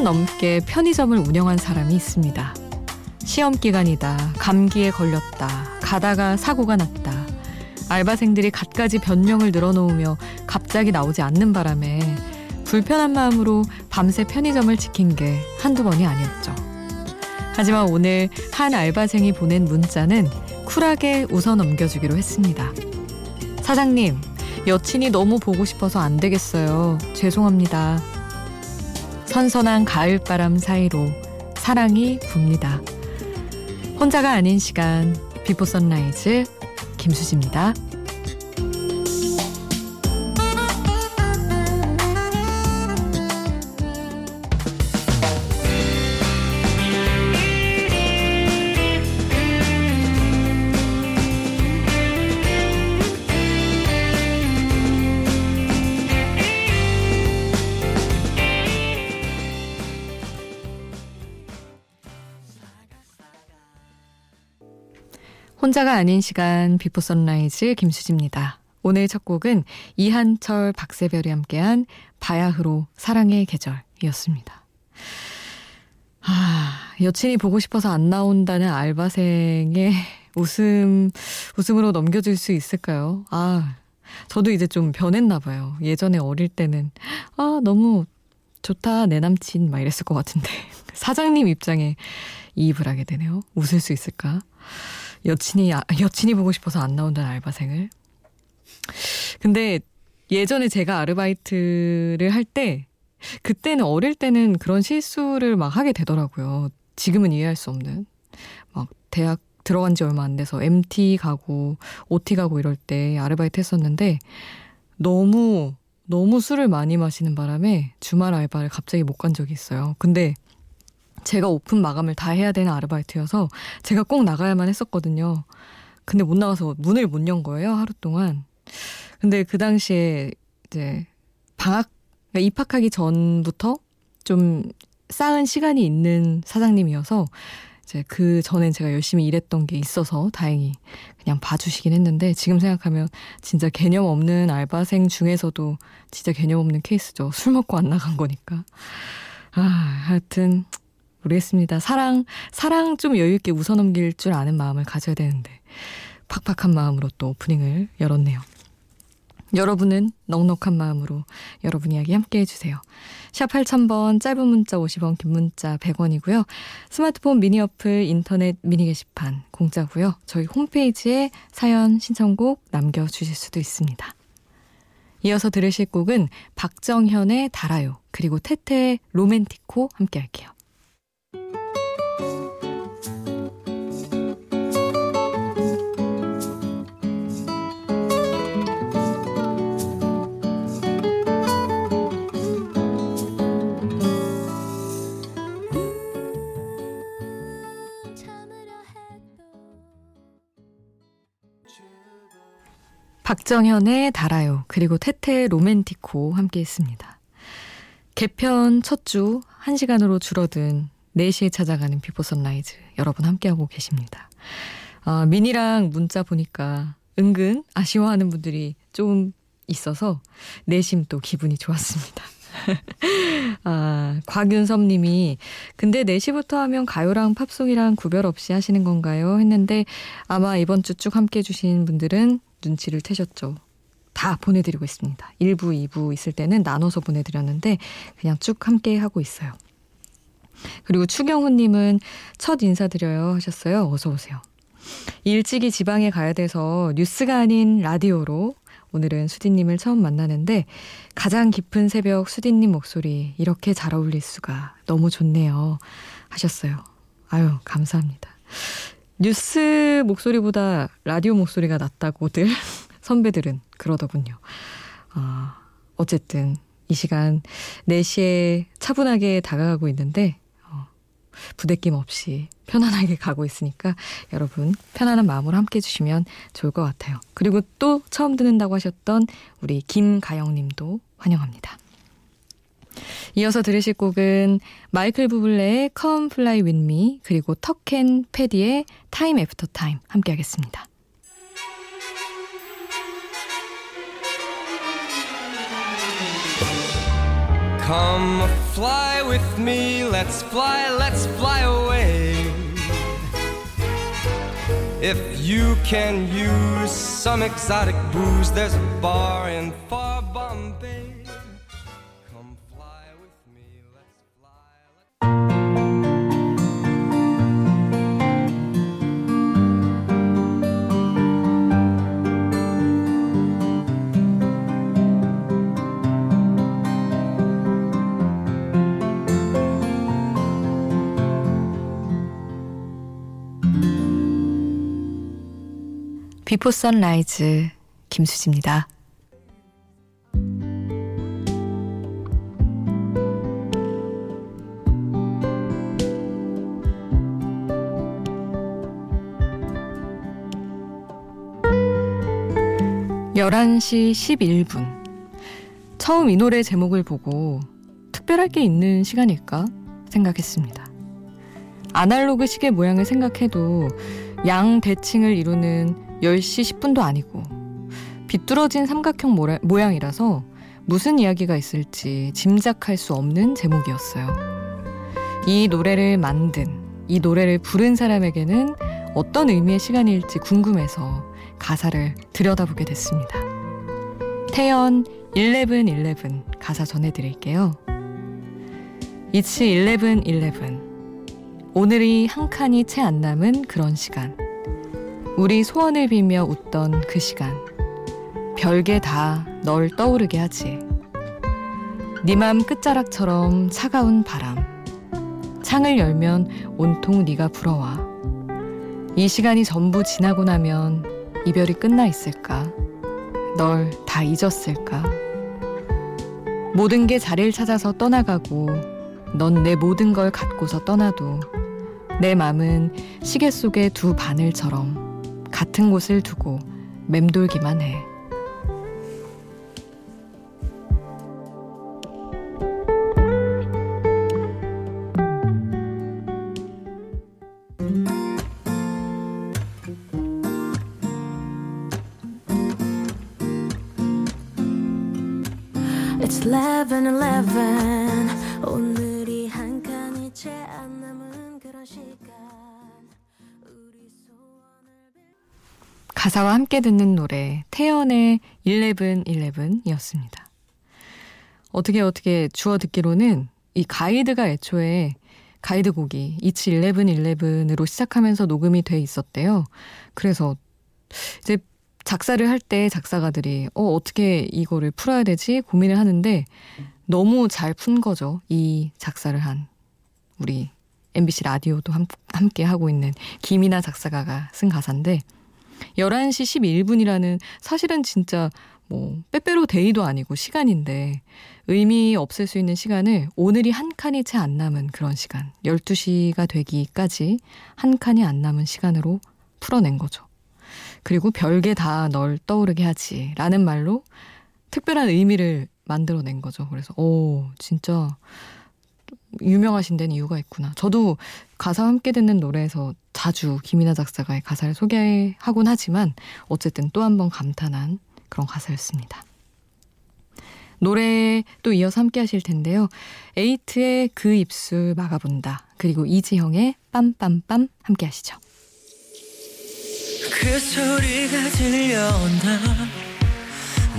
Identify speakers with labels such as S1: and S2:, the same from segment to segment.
S1: 10년 넘게 편의점을 운영한 사람이 있습니다. 시험 기간이다. 감기에 걸렸다. 가다가 사고가 났다. 알바생들이 갖가지 변명을 늘어놓으며 갑자기 나오지 않는 바람에 불편한 마음으로 밤새 편의점을 지킨 게 한두 번이 아니었죠. 하지만 오늘 한 알바생이 보낸 문자는 쿨하게 웃어 넘겨주기로 했습니다. 사장님, 여친이 너무 보고 싶어서 안 되겠어요. 죄송합니다. 선선한 가을바람 사이로 사랑이 붑니다. 혼자가 아닌 시간 비포 선라이즈 김수지입니다. 혼자가 아닌 시간 비포 선라이즈 김수지입니다. 오늘 첫 곡은 이한철 박세별이 함께한 바야흐로 사랑의 계절이었습니다. 아, 여친이 보고 싶어서 안 나온다는 알바생의 웃음, 웃음으로 넘겨줄 수 있을까요? 아, 저도 이제 좀 변했나 봐요. 예전에 어릴 때는, 아, 너무 좋다, 내 남친, 막 이랬을 것 같은데. 사장님 입장에 이입을 하게 되네요. 웃을 수 있을까? 여친이 아, 여친이 보고 싶어서 안 나온다는 알바생을. 근데 예전에 제가 아르바이트를 할 때 그때는 어릴 때는 그런 실수를 막 하게 되더라고요. 지금은 이해할 수 없는. 막 대학 들어간 지 얼마 안 돼서 MT 가고 OT 가고 이럴 때 아르바이트 했었는데 너무 너무 술을 많이 마시는 바람에 주말 알바를 갑자기 못 간 적이 있어요. 근데 제가 오픈 마감을 다 해야 되는 아르바이트여서 제가 꼭 나가야만 했었거든요. 근데 못 나가서 문을 못 연 거예요, 하루 동안. 근데 그 당시에 이제 방학, 그러니까 입학하기 전부터 좀 쌓은 시간이 있는 사장님이어서 이제 그 전엔 제가 열심히 일했던 게 있어서 다행히 그냥 봐주시긴 했는데 지금 생각하면 진짜 개념 없는 알바생 중에서도 진짜 개념 없는 케이스죠. 술 먹고 안 나간 거니까. 아, 하여튼 모르겠습니다. 사랑, 사랑 좀 여유있게 웃어넘길 줄 아는 마음을 가져야 되는데, 팍팍한 마음으로 또 오프닝을 열었네요. 여러분은 넉넉한 마음으로 여러분 이야기 함께 해주세요. 샵 8000번, 짧은 문자 50원, 긴 문자 100원이고요. 스마트폰 미니 어플, 인터넷 미니 게시판 공짜고요. 저희 홈페이지에 사연, 신청곡 남겨주실 수도 있습니다. 이어서 들으실 곡은 박정현의 달아요, 그리고 태태의 로맨티코 함께 할게요. 박정현의 달아요 그리고 테테의 로맨티코 함께 했습니다. 개편 첫 주 1시간으로 줄어든 4시에 찾아가는 비포 선라이즈 여러분 함께하고 계십니다. 아, 미니랑 문자 보니까 은근 아쉬워하는 분들이 좀 있어서 내심 또 기분이 좋았습니다. 아, 곽윤섭 님이 근데 4시부터 하면 가요랑 팝송이랑 구별 없이 하시는 건가요? 했는데 아마 이번 주 쭉 함께 해 주신 분들은 눈치를 채셨죠. 다 보내드리고 있습니다. 1부, 2부 있을 때는 나눠서 보내드렸는데 그냥 쭉 함께 하고 있어요. 그리고 추경훈님은 첫 인사드려요 하셨어요. 어서 오세요. 일찍이 지방에 가야 돼서 뉴스가 아닌 라디오로 오늘은 수디님을 처음 만나는데 가장 깊은 새벽 수디님 목소리 이렇게 잘 어울릴 수가 너무 좋네요 하셨어요. 아유 감사합니다. 뉴스 목소리보다 라디오 목소리가 낫다고들 선배들은 그러더군요. 어, 어쨌든 이 시간 4시에 차분하게 다가가고 있는데 어, 부대낌 없이 편안하게 가고 있으니까 여러분 편안한 마음으로 함께 해주시면 좋을 것 같아요. 그리고 또 처음 듣는다고 하셨던 우리 김가영 님도 환영합니다. 이어서 들으실 곡은 마이클 부블레의 Come Fly With Me 그리고 턱앤 패디의 Time After Time 함께 하겠습니다.
S2: Come fly with me, let's fly, let's fly away. If you can use some exotic booze, there's a bar in far
S1: 비포 선라이즈 김수지입니다. (11시 11분) 처음 이 노래 제목을 보고 특별할 게 있는 시간일까 생각했습니다. 아날로그 시계 모양을 생각해도 양 대칭을 이루는 10시 10분도 아니고 비뚤어진 삼각형 모양이라서 무슨 이야기가 있을지 짐작할 수 없는 제목이었어요. 이 노래를 만든, 이 노래를 부른 사람에게는 어떤 의미의 시간일지 궁금해서 가사를 들여다보게 됐습니다. 태연 1111 가사 전해드릴게요. It's 1111 오늘이 한 칸이 채 안 남은 그런 시간. 우리 소원을 빌며 웃던 그 시간. 별게 다 널 떠오르게 하지. 네 맘 끝자락처럼 차가운 바람. 창을 열면 온통 네가 불어와. 이 시간이 전부 지나고 나면 이별이 끝나 있을까? 널 다 잊었을까? 모든 게 자리를 찾아서 떠나가고 넌 내 모든 걸 갖고서 떠나도 내 맘은 시계 속의 두 바늘처럼 같은 곳을 두고 맴돌기만 해.
S3: It's 11, 11
S1: 가사와 함께 듣는 노래 태연의 1111이었습니다. 어떻게 어떻게 주워 듣기로는 이 가이드가 애초에 가이드곡이 이치 1111으로 시작하면서 녹음이 돼 있었대요. 그래서 이제 작사를 할 때 작사가들이 어 어떻게 이거를 풀어야 되지 고민을 하는데 너무 잘 푼 거죠. 이 작사를 한 우리 MBC 라디오도 함, 함께 하고 있는 김이나 작사가가 쓴 가사인데 11시 11분이라는 사실은 진짜 뭐 빼빼로 데이도 아니고 시간인데 의미 없을 수 있는 시간을 오늘이 한 칸이 채 안 남은 그런 시간 12시가 되기까지 한 칸이 안 남은 시간으로 풀어낸 거죠. 그리고 별게 다 널 떠오르게 하지 라는 말로 특별한 의미를 만들어낸 거죠. 그래서 오 진짜 유명하신 데는 이유가 있구나. 저도 가사와 함께 듣는 노래에서 자주 김이나 작사가의 가사를 소개하곤 하지만 어쨌든 또 한 번 감탄한 그런 가사였습니다. 노래 또 이어서 함께 하실 텐데요. 에이트의 그 입술 막아본다. 그리고 이지형의 빰빰빰 함께 하시죠.
S2: 그 소리가 들려온다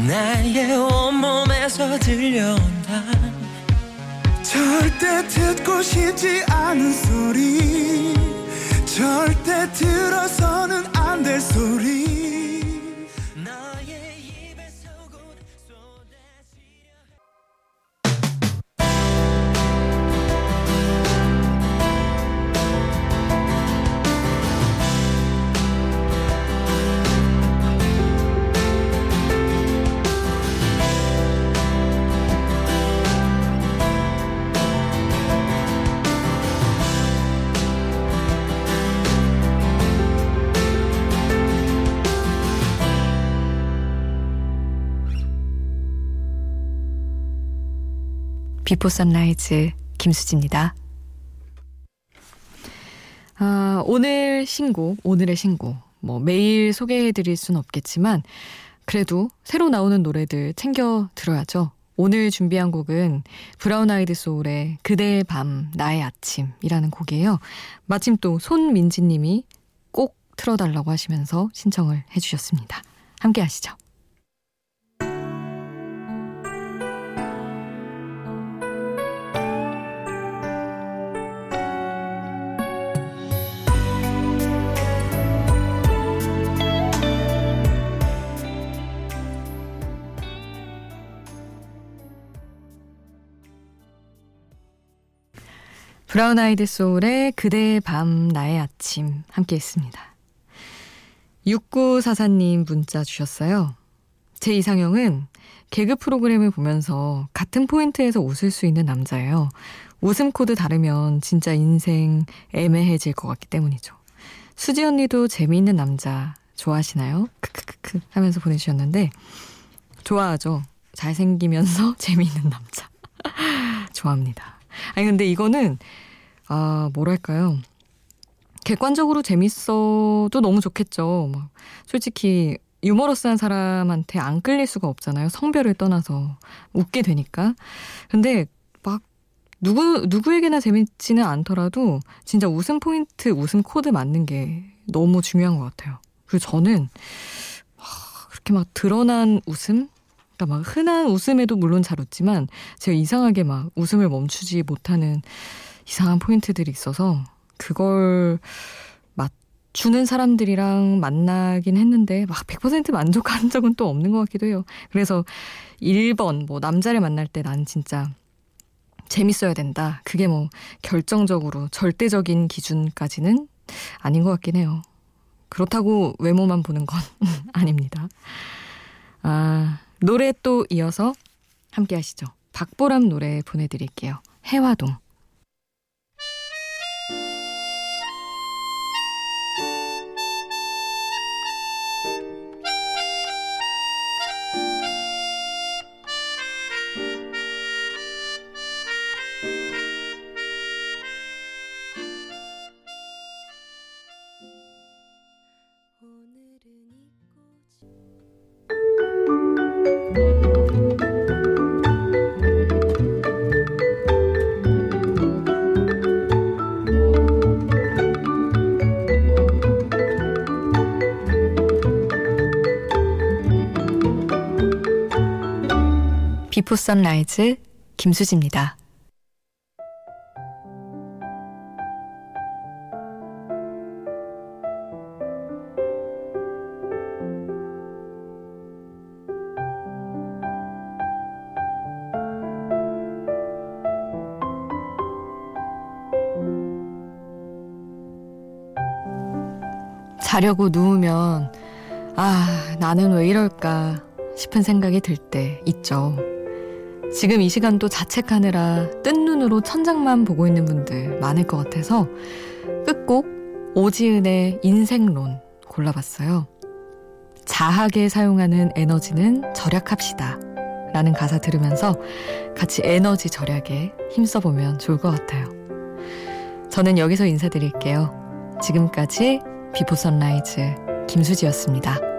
S2: 나의 온몸에서 들려온다
S4: 절대 듣고 싶지 않은 소리. 절대 들어서
S1: 비포 선라이즈 김수지입니다. 아, 오늘 신곡, 오늘의 신곡. 뭐 매일 소개해 드릴 순 없겠지만 그래도 새로 나오는 노래들 챙겨 들어야죠. 오늘 준비한 곡은 브라운 아이드 소울의 그대의 밤, 나의 아침이라는 곡이에요. 마침 또 손민지 님이 꼭 틀어달라고 하시면서 신청을 해주셨습니다. 함께 하시죠. 브라운 아이드 소울의 그대의 밤 나의 아침 함께 했습니다. 6944님 문자 주셨어요. 제 이상형은 개그 프로그램을 보면서 같은 포인트에서 웃을 수 있는 남자예요. 웃음 코드 다르면 진짜 인생 애매해질 것 같기 때문이죠. 수지 언니도 재미있는 남자 좋아하시나요? 크크크크 하면서 보내주셨는데 좋아하죠. 잘생기면서 재미있는 남자 좋아합니다. 아니 근데 이거는 아 뭐랄까요 객관적으로 재밌어도 너무 좋겠죠. 막 솔직히 유머러스한 사람한테 안 끌릴 수가 없잖아요. 성별을 떠나서 웃게 되니까. 근데 막 누구 누구에게나 재밌지는 않더라도 진짜 웃음 포인트, 웃음 코드 맞는 게 너무 중요한 것 같아요. 그리고 저는 그렇게 막 드러난 웃음, 그러니까 막 흔한 웃음에도 물론 잘 웃지만 제가 이상하게 막 웃음을 멈추지 못하는 이상한 포인트들이 있어서 그걸 맞추는 사람들이랑 만나긴 했는데 막 100% 만족한 적은 또 없는 것 같기도 해요. 그래서 1번 뭐 남자를 만날 때 난 진짜 재밌어야 된다. 그게 뭐 결정적으로 절대적인 기준까지는 아닌 것 같긴 해요. 그렇다고 외모만 보는 건 아닙니다. 아, 노래 또 이어서 함께 하시죠. 박보람 노래 보내드릴게요. 해화동. 비포 선라이즈 김수지입니다. 자려고 누우면 아, 나는 왜 이럴까 싶은 생각이 들 때 있죠. 지금 이 시간도 자책하느라 뜬 눈으로 천장만 보고 있는 분들 많을 것 같아서 끝곡 오지은의 인생론 골라봤어요. 자하게 사용하는 에너지는 절약합시다. 라는 가사 들으면서 같이 에너지 절약에 힘써보면 좋을 것 같아요. 저는 여기서 인사드릴게요. 지금까지 비포 선라이즈 김수지였습니다.